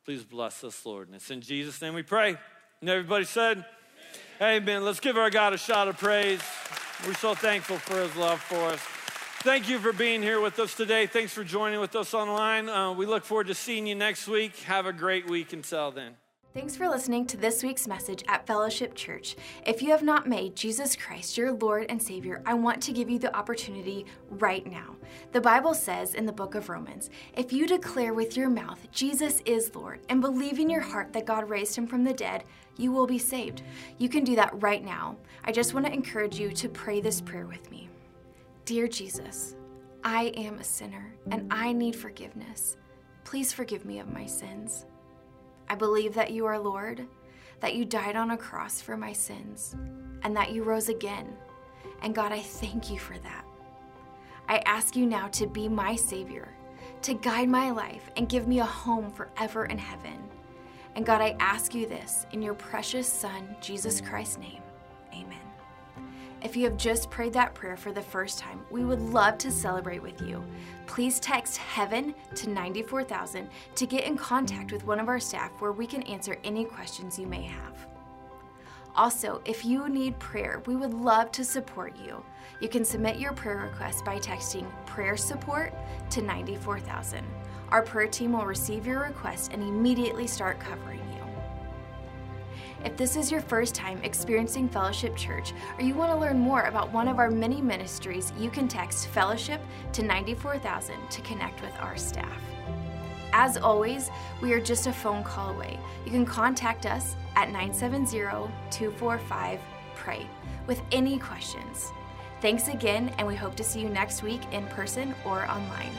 Please bless us, Lord. And it's in Jesus' name we pray. And everybody said, Amen. Amen. Let's give our God a shout of praise. We're so thankful for his love for us. Thank you for being here with us today. Thanks for joining with us online. Uh, we look forward to seeing you next week. Have a great week until then. Thanks for listening to this week's message at Fellowship Church. If you have not made Jesus Christ your Lord and Savior, I want to give you the opportunity right now. The Bible says in the book of Romans if you declare with your mouth Jesus is Lord and believe in your heart that God raised him from the dead, you will be saved. You can do that right now. I just want to encourage you to pray this prayer with me. Dear Jesus, I am a sinner and I need forgiveness. Please forgive me of my sins. I believe that you are Lord, that you died on a cross for my sins, and that you rose again. And God, I thank you for that. I ask you now to be my Savior, to guide my life and give me a home forever in heaven. And God, I ask you this in your precious Son, Jesus Christ's name. Amen. If you have just prayed that prayer for the first time, we would love to celebrate with you. Please text heaven to 94000 to get in contact with one of our staff where we can answer any questions you may have. Also, if you need prayer, we would love to support you. You can submit your prayer request by texting prayer support to 94000. Our prayer team will receive your request and immediately start covering. If this is your first time experiencing Fellowship Church or you want to learn more about one of our many ministries, you can text Fellowship to 94000 to connect with our staff. As always, we are just a phone call away. You can contact us at 970 245 PRAY with any questions. Thanks again, and we hope to see you next week in person or online.